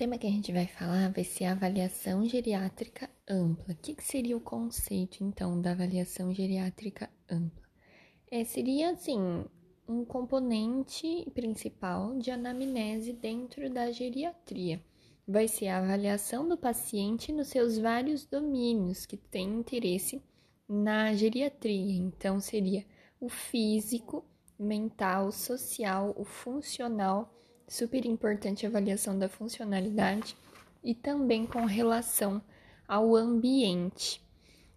tema que a gente vai falar vai ser a avaliação geriátrica ampla. O que, que seria o conceito, então, da avaliação geriátrica ampla? É, seria, assim, um componente principal de anamnese dentro da geriatria. Vai ser a avaliação do paciente nos seus vários domínios que têm interesse na geriatria. Então, seria o físico, mental, social, o funcional super importante a avaliação da funcionalidade e também com relação ao ambiente.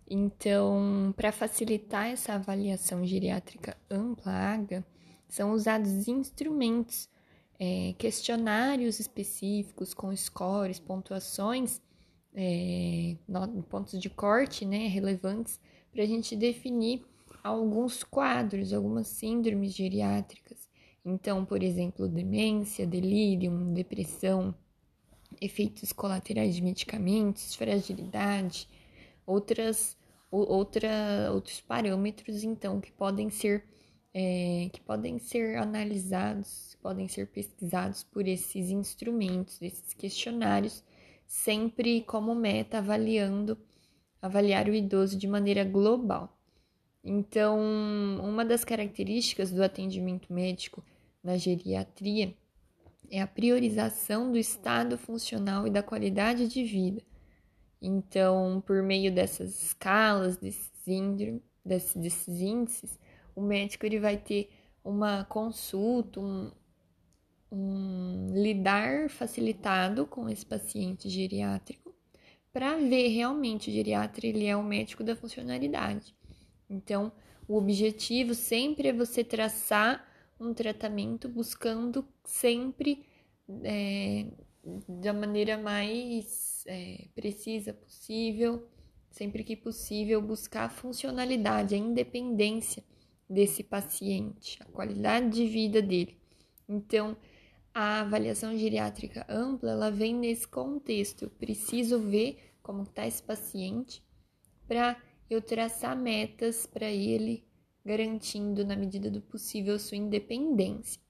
Então, para facilitar essa avaliação geriátrica ampla, AGA, são usados instrumentos, é, questionários específicos com scores, pontuações, é, pontos de corte né, relevantes, para a gente definir alguns quadros, algumas síndromes geriátricas então, por exemplo, demência, delírio, depressão, efeitos colaterais de medicamentos, fragilidade, outras, outra, outros parâmetros, então, que podem ser é, que podem ser analisados, podem ser pesquisados por esses instrumentos, esses questionários, sempre como meta avaliando, avaliar o idoso de maneira global. Então, uma das características do atendimento médico na geriatria é a priorização do estado funcional e da qualidade de vida. Então, por meio dessas escalas, desses, desses, desses índices, o médico ele vai ter uma consulta, um, um lidar facilitado com esse paciente geriátrico para ver realmente o geriatra ele é o médico da funcionalidade. Então, o objetivo sempre é você traçar um tratamento buscando sempre é, da maneira mais é, precisa possível, sempre que possível, buscar a funcionalidade, a independência desse paciente, a qualidade de vida dele. Então, a avaliação geriátrica ampla, ela vem nesse contexto. Eu preciso ver como está esse paciente para eu traçar metas para ele garantindo, na medida do possível, sua independência.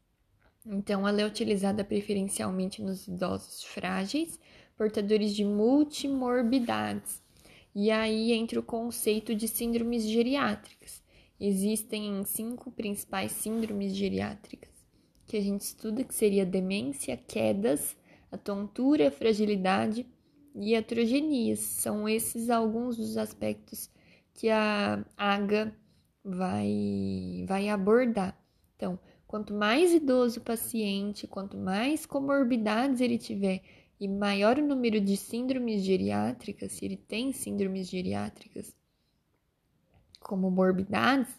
Então, ela é utilizada preferencialmente nos idosos frágeis, portadores de multimorbidades. E aí entra o conceito de síndromes geriátricas. Existem cinco principais síndromes geriátricas que a gente estuda, que seria demência, quedas, a tontura, a fragilidade e atrogenias. São esses alguns dos aspectos que a AGA vai, vai abordar. Então, quanto mais idoso o paciente, quanto mais comorbidades ele tiver e maior o número de síndromes geriátricas, se ele tem síndromes geriátricas como morbidades,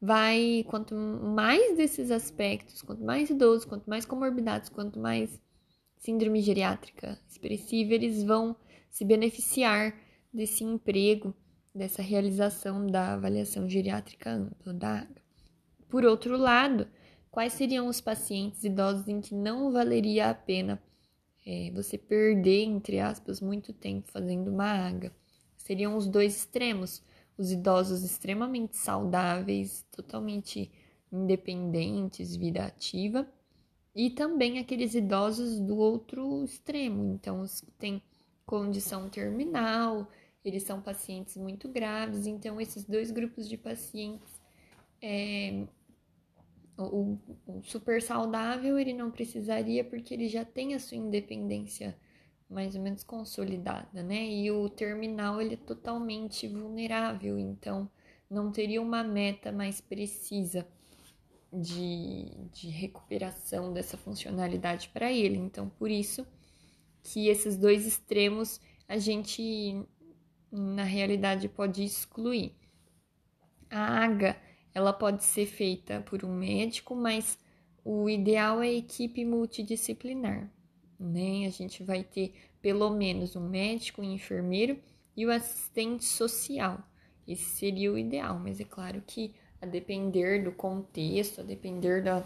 vai quanto mais desses aspectos, quanto mais idoso, quanto mais comorbidades, quanto mais síndrome geriátrica expressiva, eles vão se beneficiar desse emprego dessa realização da avaliação geriátrica ampla da AGA. Por outro lado, quais seriam os pacientes idosos em que não valeria a pena é, você perder, entre aspas, muito tempo fazendo uma AGA? Seriam os dois extremos, os idosos extremamente saudáveis, totalmente independentes, vida ativa, e também aqueles idosos do outro extremo, então os que têm condição terminal, eles são pacientes muito graves, então esses dois grupos de pacientes, é, o, o, super saudável ele não precisaria porque ele já tem a sua independência mais ou menos consolidada, né? E o terminal ele é totalmente vulnerável, então não teria uma meta mais precisa de, de recuperação dessa funcionalidade para ele. Então, por isso que esses dois extremos a gente na realidade pode excluir. A AGA, ela pode ser feita por um médico, mas o ideal é a equipe multidisciplinar, né? A gente vai ter pelo menos um médico, um enfermeiro e o assistente social. Esse seria o ideal, mas é claro que a depender do contexto, a depender da,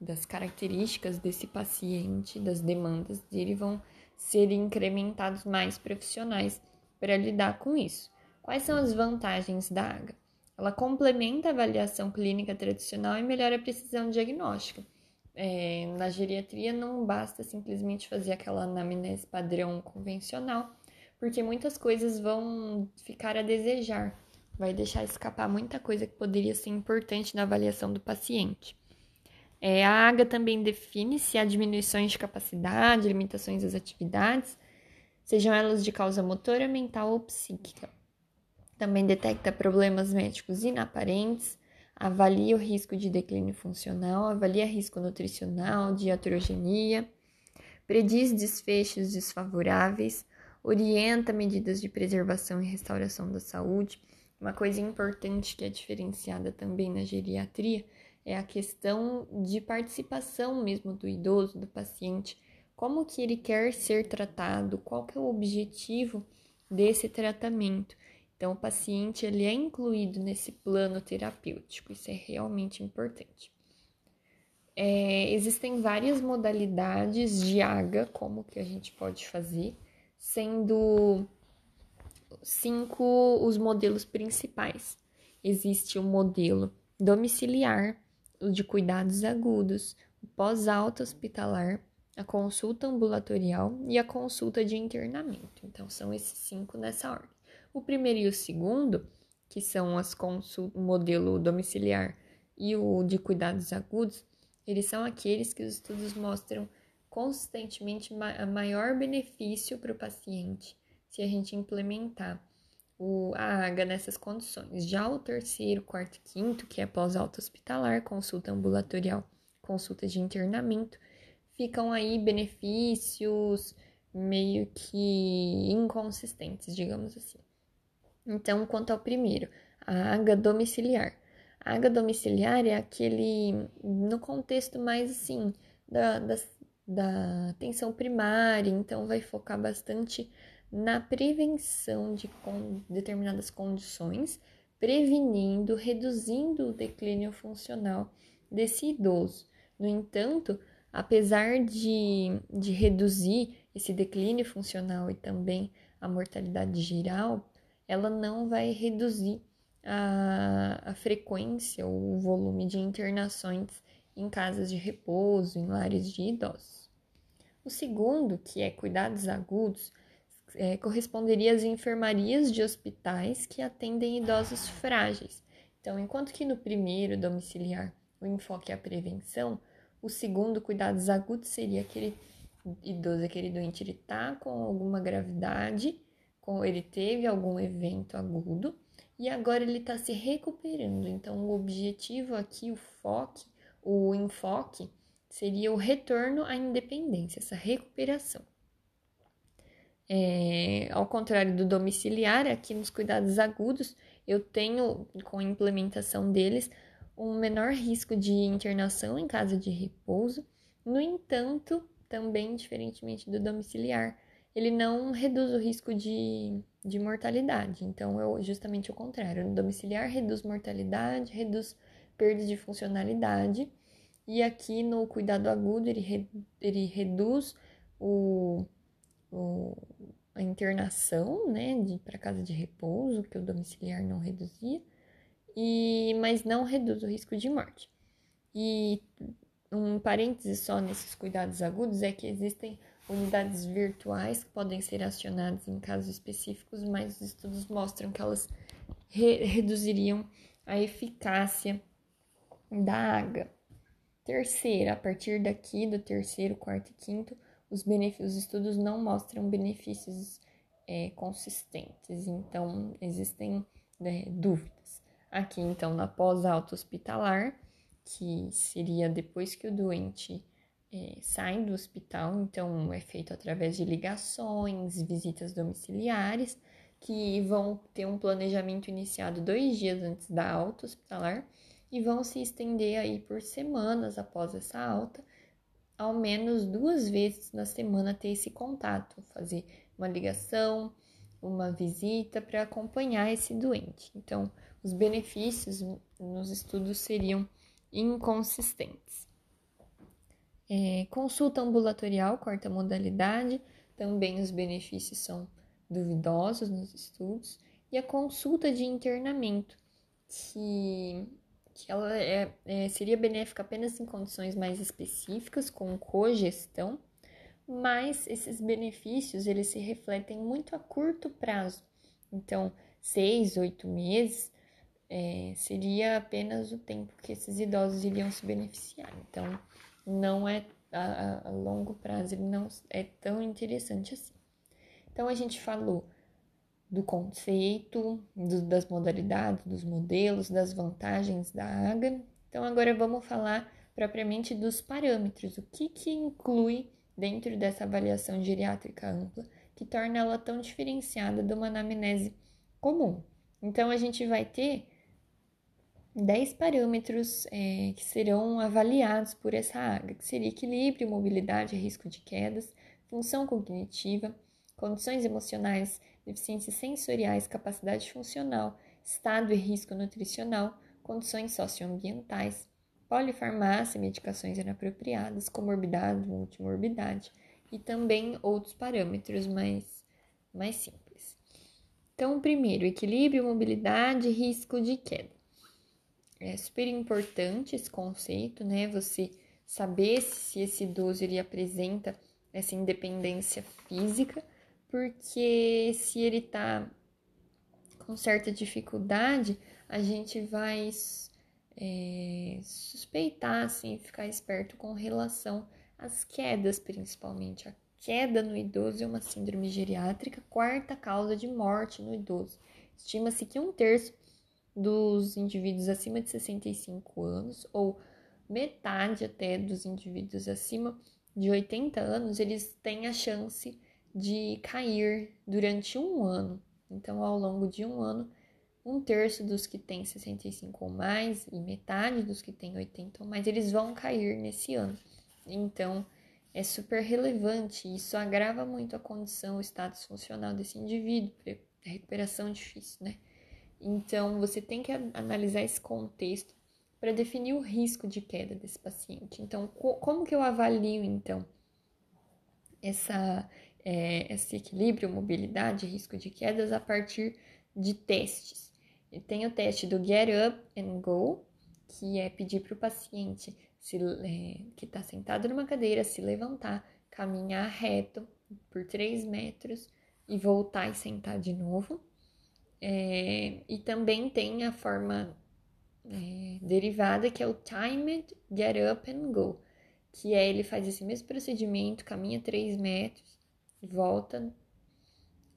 das características desse paciente, das demandas dele, vão ser incrementados mais profissionais para lidar com isso. Quais são as vantagens da AGA? Ela complementa a avaliação clínica tradicional e melhora a precisão diagnóstica. é, na geriatria não basta simplesmente fazer aquela anamnese padrão convencional, porque muitas coisas vão ficar a desejar, vai deixar escapar muita coisa que poderia ser importante na avaliação do paciente. É, a AGA também define se há diminuições de capacidade, limitações das atividades, sejam elas de causa motora, mental ou psíquica. Também detecta problemas médicos inaparentes, avalia o risco de declínio funcional, avalia risco nutricional, de atrogenia, prediz desfechos desfavoráveis, orienta medidas de preservação e restauração da saúde. Uma coisa importante que é diferenciada também na geriatria é a questão de participação mesmo do idoso, do paciente, como que ele quer ser tratado, qual que é o objetivo desse tratamento. Então, o paciente ele é incluído nesse plano terapêutico, isso é realmente importante. É, existem várias modalidades de AGA, como que a gente pode fazer, sendo cinco os modelos principais. Existe o modelo domiciliar, o de cuidados agudos, o pós-alta hospitalar, a consulta ambulatorial e a consulta de internamento. Então, são esses cinco nessa ordem. O primeiro e o segundo, que são as o modelo domiciliar e o de cuidados agudos, eles são aqueles que os estudos mostram consistentemente ma maior benefício para o paciente se a gente implementar o, a AGA nessas condições. Já o terceiro, quarto e quinto, que é pós-alta hospitalar, consulta ambulatorial, consulta de internamento, ficam aí benefícios meio que inconsistentes, digamos assim. Então, quanto ao primeiro, a AGA domiciliar. A AGA domiciliar é aquele, no contexto mais assim, da, da, da atenção primária, então vai focar bastante na prevenção de com determinadas condições, prevenindo, reduzindo o declínio funcional desse idoso. No entanto, apesar de, de reduzir esse declínio funcional e também a mortalidade geral, ela não vai reduzir a, a frequência ou o volume de internações em casas de repouso, em lares de idosos. O segundo, que é cuidados agudos, é, corresponderia às enfermarias de hospitais que atendem idosos frágeis. Então, enquanto que no primeiro, domiciliar, o enfoque é a prevenção, o segundo, cuidados agudos, seria aquele idoso, aquele doente, ele tá com alguma gravidade ele teve algum evento agudo e agora ele está se recuperando. Então, o objetivo aqui, o foco, o enfoque, seria o retorno à independência, essa recuperação. É, ao contrário do domiciliar, aqui nos cuidados agudos, eu tenho, com a implementação deles, um menor risco de internação em casa de repouso. No entanto, também diferentemente do domiciliar, ele não reduz o risco de, de mortalidade. Então, é justamente o contrário. No domiciliar, reduz mortalidade, reduz perda de funcionalidade. E aqui no cuidado agudo, ele, re, ele reduz o, o, a internação, né, para casa de repouso, que o domiciliar não reduzia, e, mas não reduz o risco de morte. E um parêntese só nesses cuidados agudos é que existem unidades virtuais que podem ser acionadas em casos específicos, mas os estudos mostram que elas re reduziriam a eficácia da água. Terceira, a partir daqui, do terceiro, quarto e quinto, os, os estudos não mostram benefícios é, consistentes, então existem né, dúvidas. Aqui, então, na pós-alta hospitalar, que seria depois que o doente é, saem do hospital, então é feito através de ligações, visitas domiciliares, que vão ter um planejamento iniciado dois dias antes da alta hospitalar e vão se estender aí por semanas após essa alta, ao menos duas vezes na semana ter esse contato, fazer uma ligação, uma visita para acompanhar esse doente. Então, os benefícios nos estudos seriam inconsistentes. É, consulta ambulatorial, quarta modalidade, também os benefícios são duvidosos nos estudos. E a consulta de internamento, que, que ela é, é, seria benéfica apenas em condições mais específicas, com cogestão, mas esses benefícios eles se refletem muito a curto prazo. Então, seis, oito meses é, seria apenas o tempo que esses idosos iriam se beneficiar. Então, não é a, a longo prazo, ele não é tão interessante assim. Então, a gente falou do conceito, do, das modalidades, dos modelos, das vantagens da AGA. Então, agora vamos falar propriamente dos parâmetros, o que, que inclui dentro dessa avaliação geriátrica ampla que torna ela tão diferenciada de uma anamnese comum. Então, a gente vai ter 10 parâmetros é, que serão avaliados por essa AGA, que seria equilíbrio, mobilidade, risco de quedas, função cognitiva, condições emocionais, deficiências sensoriais, capacidade funcional, estado e risco nutricional, condições socioambientais, polifarmácia, medicações inapropriadas, comorbidade, multimorbidade e também outros parâmetros mais, mais simples. Então, primeiro, equilíbrio, mobilidade, risco de queda. É super importante esse conceito, né? Você saber se esse idoso ele apresenta essa independência física, porque se ele tá com certa dificuldade, a gente vai é, suspeitar, assim, ficar esperto com relação às quedas, principalmente. A queda no idoso é uma síndrome geriátrica, quarta causa de morte no idoso. Estima-se que um terço dos indivíduos acima de 65 anos, ou metade até dos indivíduos acima de 80 anos, eles têm a chance de cair durante um ano. Então, ao longo de um ano, um terço dos que têm 65 ou mais e metade dos que têm 80 ou mais, eles vão cair nesse ano. Então, é super relevante. Isso agrava muito a condição, o status funcional desse indivíduo. A recuperação é difícil, né? Então, você tem que analisar esse contexto para definir o risco de queda desse paciente. Então, co como que eu avalio, então, essa, é, esse equilíbrio, mobilidade, risco de quedas a partir de testes? tem o teste do Get Up and Go, que é pedir para o paciente se, é, que está sentado numa cadeira se levantar, caminhar reto por 3 metros e voltar e sentar de novo. É, e também tem a forma é, derivada que é o Timed Get Up and Go, que é ele faz esse mesmo procedimento, caminha 3 metros, volta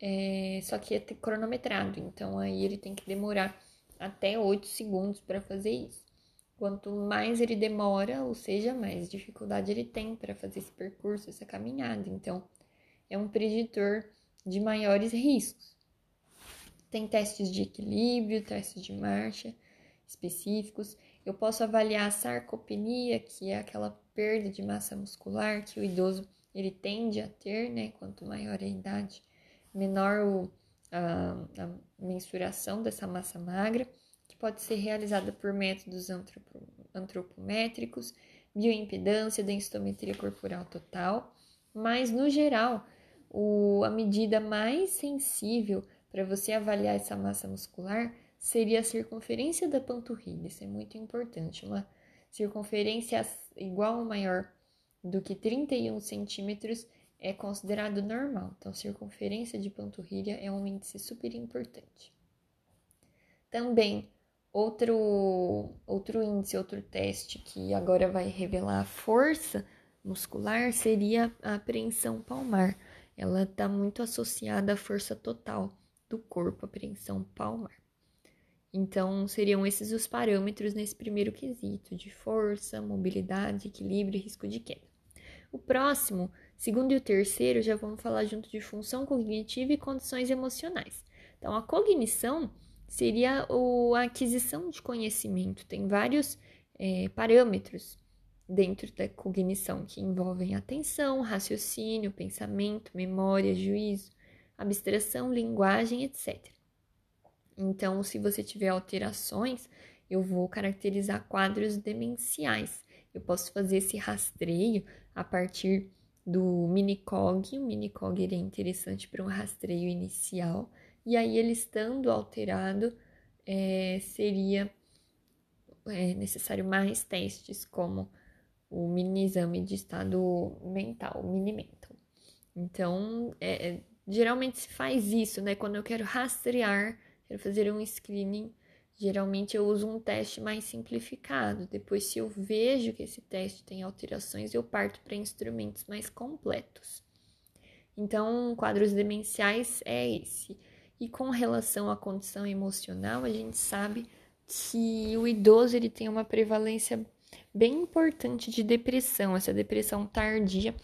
é, só que é cronometrado, então aí ele tem que demorar até 8 segundos para fazer isso. Quanto mais ele demora, ou seja, mais dificuldade ele tem para fazer esse percurso, essa caminhada. Então, é um preditor de maiores riscos. Tem testes de equilíbrio, testes de marcha específicos. Eu posso avaliar a sarcopenia, que é aquela perda de massa muscular que o idoso ele tende a ter, né? Quanto maior a idade, menor o, a, a mensuração dessa massa magra, que pode ser realizada por métodos antropométricos, bioimpedância, densitometria corporal total, mas no geral, o, a medida mais sensível para você avaliar essa massa muscular seria a circunferência da panturrilha. Isso é muito importante. Uma circunferência igual ou maior do que 31 centímetros é considerado normal. Então, circunferência de panturrilha é um índice super importante. Também, outro, outro índice, outro teste que agora vai revelar a força muscular seria a apreensão palmar. Ela está muito associada à força total do corpo, apreensão palmar. Então, seriam esses os parâmetros nesse primeiro quesito de força, mobilidade, equilíbrio e risco de queda. O próximo Segundo e o terceiro, já vamos falar junto de função cognitiva e condições emocionais. Então, a cognição seria a aquisição de conhecimento. Tem vários é, parâmetros dentro da cognição que envolvem atenção, raciocínio, pensamento, memória, juízo, abstração, linguagem, etc. Então, se você tiver alterações, eu vou caracterizar quadros demenciais. Eu posso fazer esse rastreio a partir do minicog. O minicog é interessante para um rastreio inicial. E aí, ele estando alterado, é, seria é necessário mais testes, como o mini exame de estado mental, o mini mental. Então, é, é, geralmente se faz isso, né? Quando eu quero rastrear, quero fazer um screening, geralmente eu uso um teste mais simplificado. Depois, se eu vejo que esse teste tem alterações, eu parto para instrumentos mais completos. Então, quadros demenciais é esse. E com relação à condição emocional, a gente sabe que o idoso ele tem uma prevalência bem importante de depressão. Essa depressão tardia,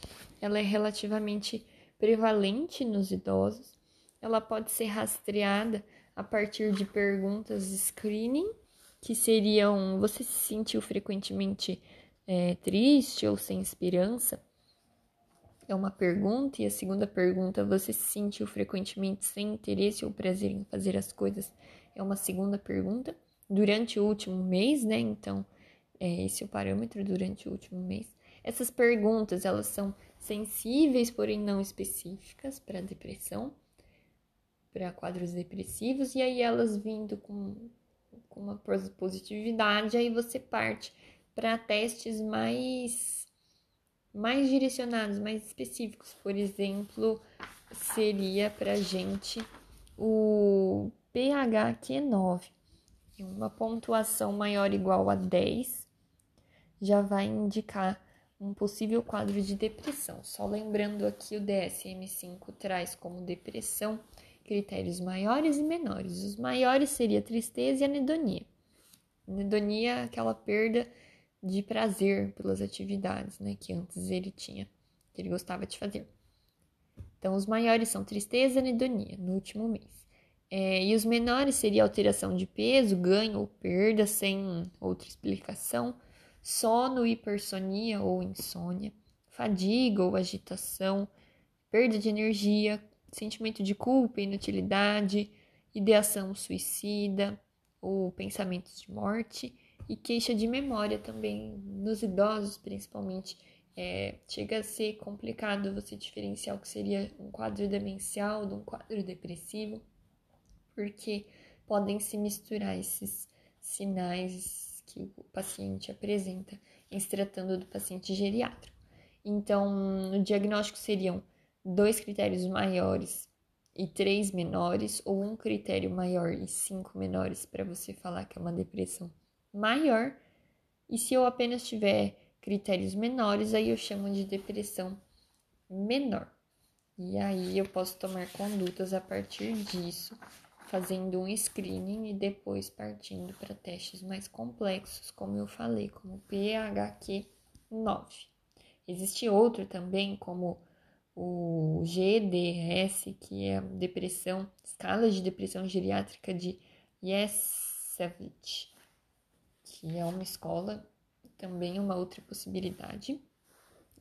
ela é relativamente prevalente nos idosos. Ela pode ser rastreada a partir de perguntas screening, que seriam: você se sentiu frequentemente é, triste ou sem esperança? É uma pergunta, e a segunda pergunta: você se sentiu frequentemente sem interesse ou prazer em fazer as coisas? É uma segunda pergunta. Durante o último mês, né? Então, é esse é o parâmetro durante o último mês. Essas perguntas, elas são sensíveis, porém não específicas para depressão, para quadros depressivos, e aí elas vindo com, com uma positividade, aí você parte para testes mais mais direcionados, mais específicos. Por exemplo, seria para gente o PHQ9, uma pontuação maior ou igual a 10 já vai indicar um possível quadro de depressão. Só lembrando aqui, o DSM-5 traz como depressão critérios maiores e menores. Os maiores seria tristeza e anedonia. Anedonia é aquela perda de prazer pelas atividades, né, que antes ele tinha, que ele gostava de fazer. Então, os maiores são tristeza e anedonia no último mês. É, e os menores seria alteração de peso, ganho ou perda sem outra explicação, sono, hipersonia ou insônia, fadiga ou agitação, perda de energia, sentimento de culpa, inutilidade, ideação suicida ou pensamentos de morte e queixa de memória também nos idosos, principalmente. É, chega a ser complicado você diferenciar o que seria um quadro demencial de um quadro depressivo, porque podem se misturar esses sinais que o paciente apresenta em se tratando do paciente geriátrico. Então, no diagnóstico seriam dois critérios maiores e três menores, ou um critério maior e cinco menores para você falar que é uma depressão maior. E se eu apenas tiver critérios menores, aí eu chamo de depressão menor. E aí eu posso tomar condutas a partir disso fazendo um screening e depois partindo para testes mais complexos, como eu falei, como PHQ-9. Existe outro também, como o GDS, que é a depressão, escala de depressão geriátrica de Yesevich, que é uma escola, também uma outra possibilidade.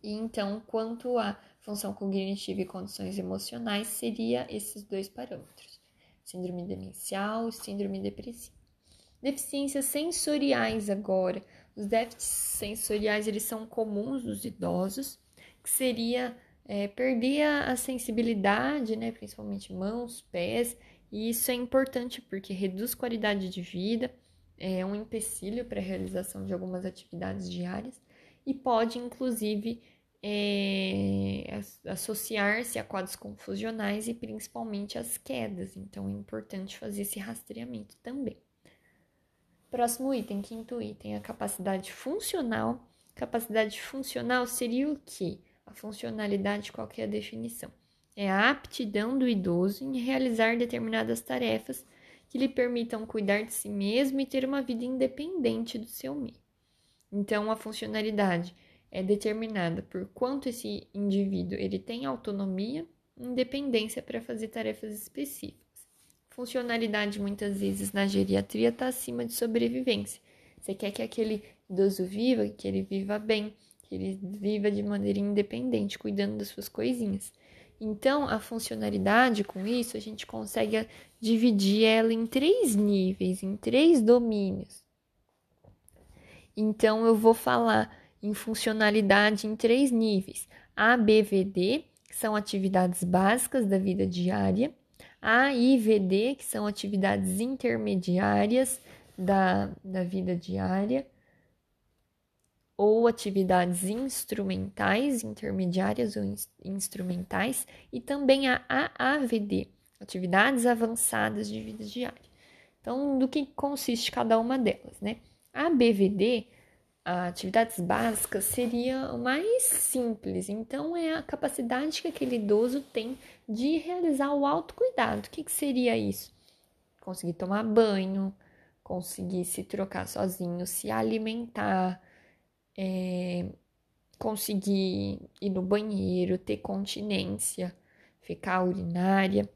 E então, quanto à função cognitiva e condições emocionais, seria esses dois parâmetros síndrome demencial síndrome depressiva. Deficiências sensoriais agora. Os déficits sensoriais eles são comuns nos idosos, que seria é, perder a, a sensibilidade, né, principalmente mãos, pés, e isso é importante porque reduz qualidade de vida, é um empecilho para a realização de algumas atividades diárias e pode inclusive é, associar-se a quadros confusionais e principalmente as quedas, então é importante fazer esse rastreamento também. Próximo item, quinto item, a capacidade funcional. Capacidade funcional seria o que? A funcionalidade, qual que é a definição? É a aptidão do idoso em realizar determinadas tarefas que lhe permitam cuidar de si mesmo e ter uma vida independente do seu meio. Então, a funcionalidade é determinada por quanto esse indivíduo ele tem autonomia, independência para fazer tarefas específicas. Funcionalidade muitas vezes na geriatria está acima de sobrevivência. Você quer que aquele idoso viva, que ele viva bem, que ele viva de maneira independente, cuidando das suas coisinhas. Então, a funcionalidade, com isso, a gente consegue dividir ela em três níveis, em três domínios. Então, eu vou falar em funcionalidade em três níveis: ABVD, que são atividades básicas da vida diária, AIVD, que são atividades intermediárias da, da vida diária ou atividades instrumentais, intermediárias ou in instrumentais, e também a AAVD, atividades avançadas de vida diária. Então, do que consiste cada uma delas, né? A BVD, atividades básicas, seria o mais simples. Então, é a capacidade que aquele idoso tem de realizar o autocuidado. O que, que seria isso? Conseguir tomar banho, conseguir se trocar sozinho, se alimentar, é, conseguir ir no banheiro, ter continência, ficar urinária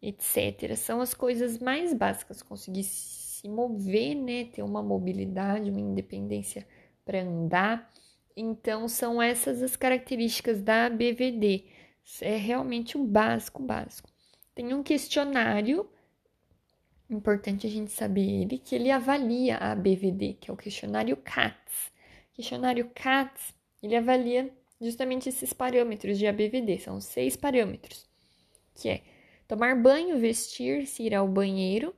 etc. São as coisas mais básicas, conseguir se mover, né, ter uma mobilidade, uma independência para andar. Então, são essas as características da BVD. É realmente o básico, básico. Tem um questionário, importante a gente saber ele, que ele avalia a BVD, que é o questionário CATS. O questionário CATS, ele avalia justamente esses parâmetros de ABVD, são seis parâmetros, que é tomar banho, vestir-se, ir ao banheiro,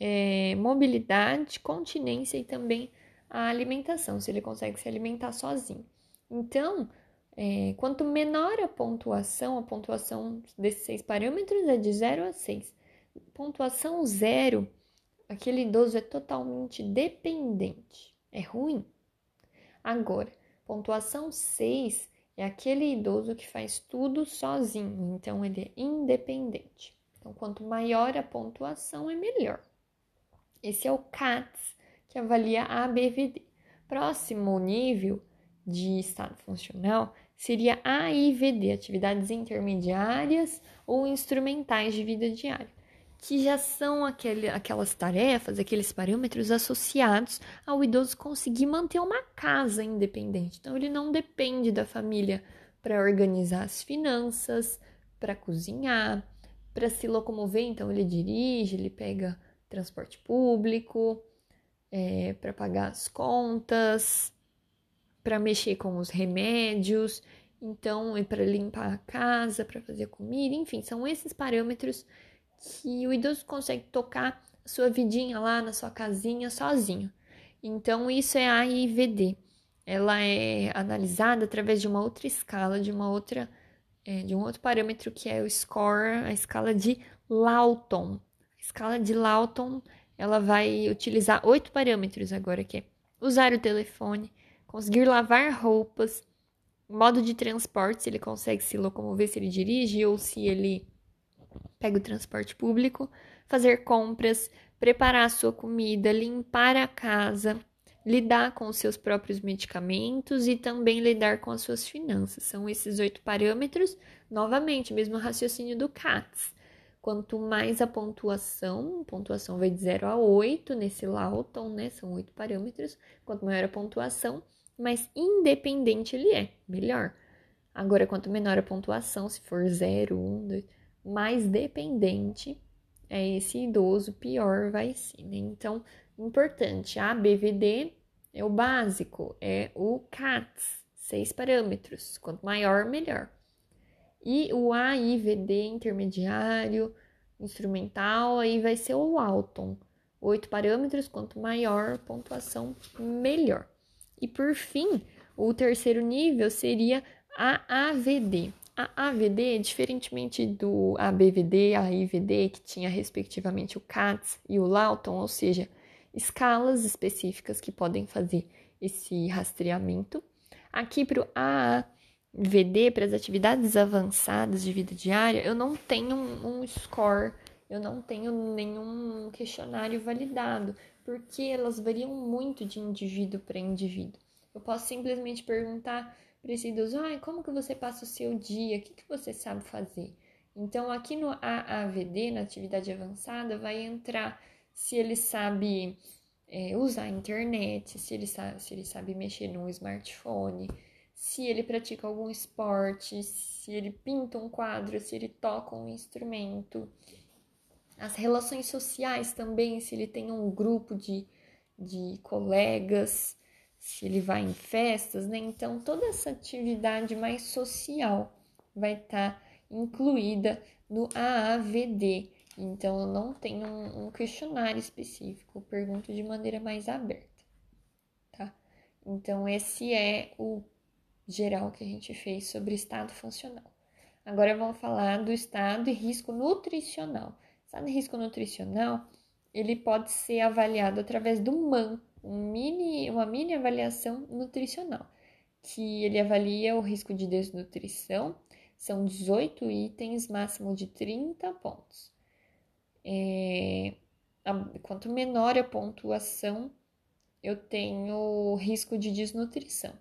é, mobilidade, continência e também a alimentação, se ele consegue se alimentar sozinho. Então, é, quanto menor a pontuação, a pontuação desses seis parâmetros é de 0 a 6. Pontuação zero, aquele idoso é totalmente dependente. É ruim. Agora, pontuação 6 é aquele idoso que faz tudo sozinho, então ele é independente. Então, quanto maior a pontuação, é melhor. Esse é o CATS, que avalia a ABVD. Próximo nível de estado funcional seria AIVD, atividades intermediárias ou instrumentais de vida diária que já são aquele, aquelas tarefas, aqueles parâmetros associados ao idoso conseguir manter uma casa independente. Então, ele não depende da família para organizar as finanças, para cozinhar, para se locomover. Então, ele dirige, ele pega transporte público, é, para pagar as contas, para mexer com os remédios. Então, para limpar a casa, para fazer comida, enfim, são esses parâmetros que o idoso consegue tocar sua vidinha lá na sua casinha sozinho. Então, isso é a IVD. Ela é analisada através de uma outra escala, de uma outra, é, de um outro parâmetro que é o score, a escala de Lawton. Escala de Lawton, ela vai utilizar oito parâmetros agora, que é usar o telefone, conseguir lavar roupas, modo de transporte, se ele consegue se locomover, se ele dirige ou se ele pega o transporte público, fazer compras, preparar a sua comida, limpar a casa, lidar com os seus próprios medicamentos e também lidar com as suas finanças. São esses oito parâmetros, novamente, mesmo raciocínio do CATS. Quanto mais a pontuação, pontuação vai de 0 a 8 nesse Lawton, né? São oito parâmetros. Quanto maior a pontuação, mais independente ele é, melhor. Agora, quanto menor a pontuação, se for 0, 1, 2, mais dependente é esse idoso, pior vai ser, né? Então, importante, a BVD é o básico, é o CATS, seis parâmetros, quanto maior, melhor. E o AIVD intermediário, instrumental, aí vai ser o Alton, oito parâmetros, quanto maior pontuação, melhor. E por fim, o terceiro nível seria a AVD, a AVD, diferentemente do ABVD, a IVD, que tinha respectivamente o CATS e o Lawton, ou seja, escalas específicas que podem fazer esse rastreamento. Aqui para o AAVD, para as atividades avançadas de vida diária, eu não tenho um, score, eu não tenho nenhum questionário validado, porque elas variam muito de indivíduo para indivíduo. Eu posso simplesmente perguntar para esse idoso, ah, como que você passa o seu dia? O que, que você sabe fazer? Então, aqui no AAVD, na atividade avançada, vai entrar se ele sabe é, usar a internet, se ele, sabe, se ele sabe mexer no smartphone, se ele pratica algum esporte, se ele pinta um quadro, se ele toca um instrumento. As relações sociais também, se ele tem um grupo de, de colegas, se ele vai em festas, né? Então toda essa atividade mais social vai estar tá incluída no AAVD. Então, eu não tenho um, um questionário específico, eu pergunto de maneira mais aberta, tá? Então, esse é o geral que a gente fez sobre estado funcional. Agora vamos falar do estado e risco nutricional. Estado e risco nutricional, ele pode ser avaliado através do MAN, um mini, uma mini avaliação nutricional, que ele avalia o risco de desnutrição, são 18 itens, máximo de 30 pontos. É, quanto menor a pontuação, eu tenho risco de desnutrição.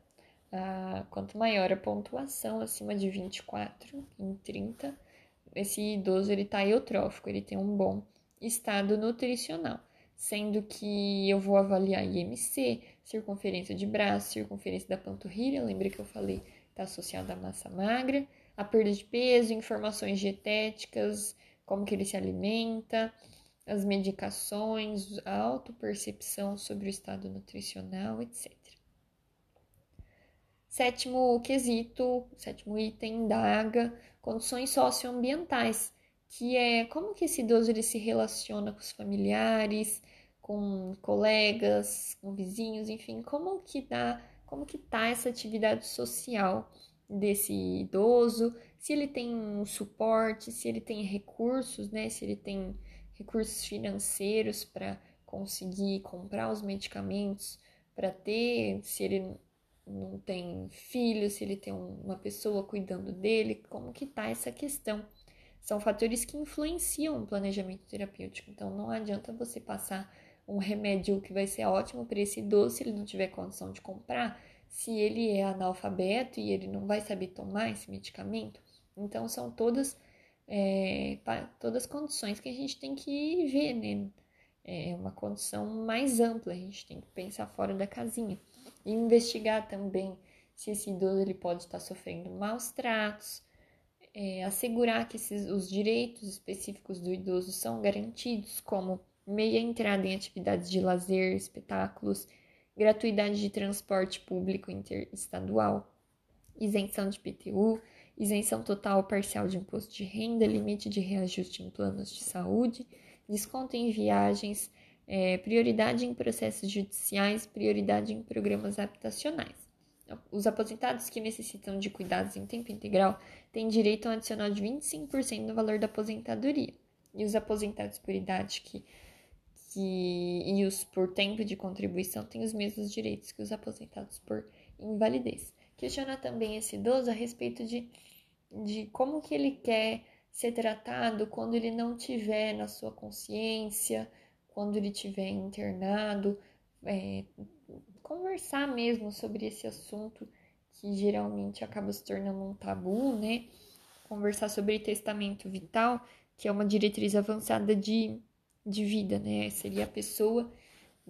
Ah, quanto maior a pontuação, acima de 24 em 30, esse idoso ele está eutrófico, ele tem um bom estado nutricional, sendo que eu vou avaliar IMC, circunferência de braço, circunferência da panturrilha, lembra que eu falei está associada à massa magra, a perda de peso, informações dietéticas, como que ele se alimenta, as medicações, a autopercepção sobre o estado nutricional, etc. Sétimo quesito, sétimo item, indaga condições socioambientais, que é como que esse idoso ele se relaciona com os familiares, com colegas, com vizinhos, enfim, como que dá, como que tá essa atividade social desse idoso, se ele tem um suporte, se ele tem recursos, né, se ele tem recursos financeiros para conseguir comprar os medicamentos para ter, se ele não tem filho, se ele tem uma pessoa cuidando dele, como que tá essa questão. São fatores que influenciam o planejamento terapêutico. Então não adianta você passar um remédio que vai ser ótimo para esse idoso se ele não tiver condição de comprar, se ele é analfabeto e ele não vai saber tomar esse medicamento. Então são todas é, todas condições que a gente tem que ver, né? É uma condição mais ampla, a gente tem que pensar fora da casinha. E investigar também se esse idoso ele pode estar sofrendo maus tratos, é, assegurar que esses, os direitos específicos do idoso são garantidos, como meia entrada em atividades de lazer, espetáculos, gratuidade de transporte público interestadual, isenção de PTU, isenção total ou parcial de imposto de renda, limite de reajuste em planos de saúde, desconto em viagens, é, prioridade em processos judiciais, prioridade em programas habitacionais. Os aposentados que necessitam de cuidados em tempo integral têm direito a um adicional de 25% no valor da aposentadoria. E os aposentados por idade que, que, e os por tempo de contribuição têm os mesmos direitos que os aposentados por invalidez. Questiona também esse idoso a respeito de, de como que ele quer ser tratado quando ele não tiver na sua consciência quando ele estiver internado, é, conversar mesmo sobre esse assunto que geralmente acaba se tornando um tabu, né? Conversar sobre testamento vital, que é uma diretriz avançada de, de vida, né? Seria a pessoa,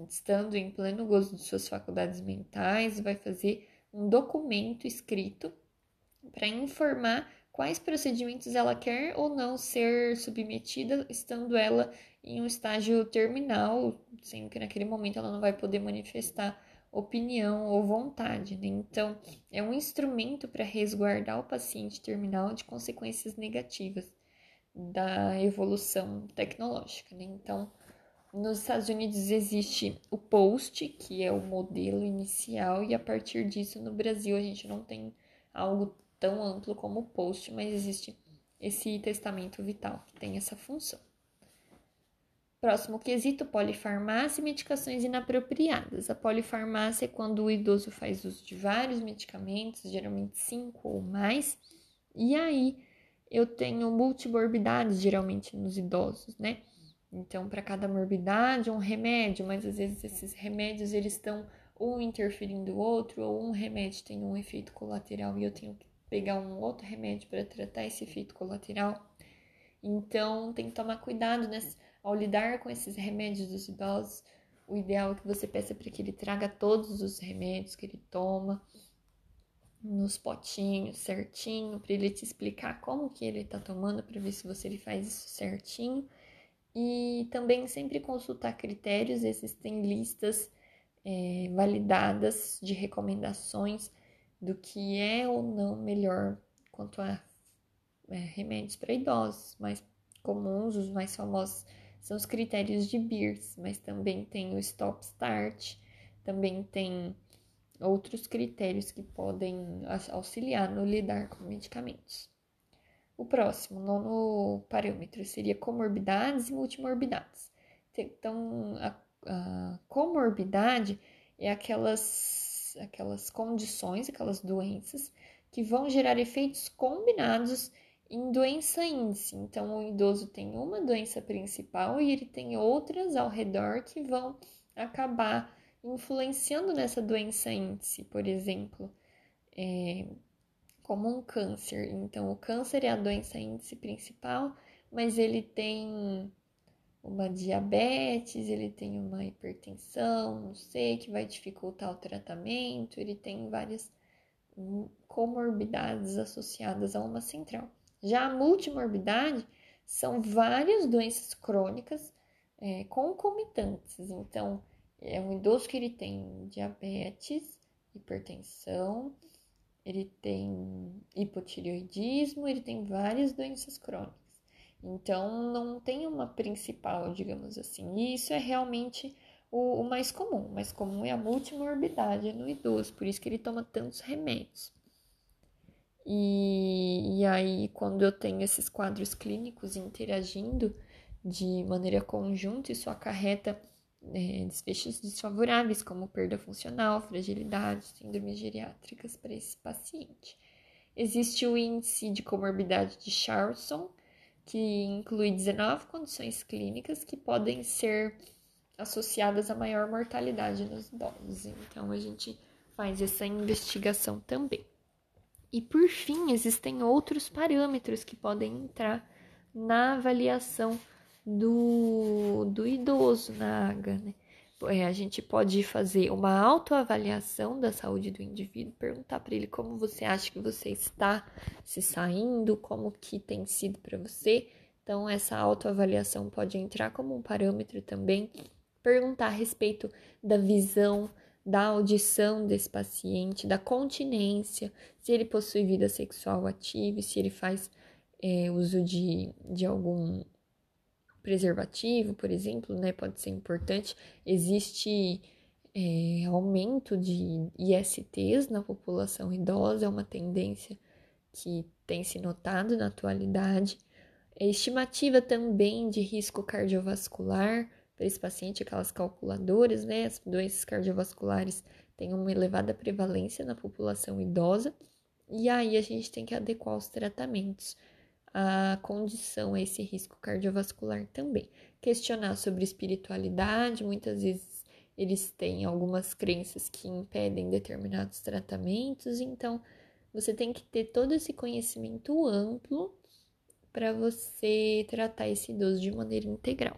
estando em pleno gozo de suas faculdades mentais, vai fazer um documento escrito para informar quais procedimentos ela quer ou não ser submetida, estando ela em um estágio terminal, sendo que naquele momento ela não vai poder manifestar opinião ou vontade, né? Então, é um instrumento para resguardar o paciente terminal de consequências negativas da evolução tecnológica, né? Então, nos Estados Unidos existe o POST, que é o modelo inicial, e a partir disso no Brasil a gente não tem algo tão amplo como o POST, mas existe esse testamento vital que tem essa função. Próximo quesito, polifarmácia e medicações inapropriadas. A polifarmácia é quando o idoso faz uso de vários medicamentos, geralmente cinco ou mais, e aí eu tenho multimorbidades, geralmente nos idosos, né? Então, para cada morbidade, um remédio, mas às vezes esses remédios eles estão um interferindo o outro, ou um remédio tem um efeito colateral e eu tenho que pegar um outro remédio para tratar esse efeito colateral. Então, tem que tomar cuidado ao lidar com esses remédios dos idosos, o ideal é que você peça para que ele traga todos os remédios que ele toma nos potinhos certinho, para ele te explicar como que ele está tomando, para ver se você ele faz isso certinho. E também sempre consultar critérios, existem listas é, validadas de recomendações do que é ou não melhor quanto a é, remédios para idosos, mas comuns, os mais famosos são os critérios de Beers, mas também tem o Stop Start, também tem outros critérios que podem auxiliar no lidar com medicamentos. O próximo, nono parâmetro, seria comorbidades e multimorbidades. Então, a, a comorbidade é aquelas, aquelas condições, aquelas doenças que vão gerar efeitos combinados em doença índice. Então, o idoso tem uma doença principal e ele tem outras ao redor que vão acabar influenciando nessa doença índice, por exemplo, é, como um câncer. Então, o câncer é a doença índice principal, mas ele tem uma diabetes, ele tem uma hipertensão, não sei, que vai dificultar o tratamento, ele tem várias comorbidades associadas a uma central. Já a multimorbidade são várias doenças crônicas é, concomitantes. Então, é um idoso que ele tem diabetes, hipertensão, ele tem hipotireoidismo, ele tem várias doenças crônicas. Então, não tem uma principal, digamos assim. E isso é realmente o, o mais comum. O mais comum é a multimorbidade no idoso, por isso que ele toma tantos remédios. E, e aí, quando eu tenho esses quadros clínicos interagindo de maneira conjunta, isso acarreta é, desfechos desfavoráveis, como perda funcional, fragilidade, síndromes geriátricas para esse paciente. Existe o índice de comorbidade de Charlson, que inclui 19 condições clínicas que podem ser associadas a maior mortalidade nos idosos. Então, a gente faz essa investigação também. E por fim, existem outros parâmetros que podem entrar na avaliação do, do idoso na AGA, né? É, a gente pode fazer uma autoavaliação da saúde do indivíduo, perguntar para ele como você acha que você está se saindo, como que tem sido para você. Então, essa autoavaliação pode entrar como um parâmetro também. Perguntar a respeito da visão, da audição desse paciente, da continência, se ele possui vida sexual ativa, se ele faz é, uso de, de algum preservativo, por exemplo, né, pode ser importante. Existe é, aumento de ISTs na população idosa, é uma tendência que tem se notado na atualidade. É estimativa também de risco cardiovascular, para esse paciente, aquelas calculadoras, né? As doenças cardiovasculares têm uma elevada prevalência na população idosa, e aí a gente tem que adequar os tratamentos à condição, a esse risco cardiovascular também. Questionar sobre espiritualidade, muitas vezes eles têm algumas crenças que impedem determinados tratamentos, então você tem que ter todo esse conhecimento amplo para você tratar esse idoso de maneira integral.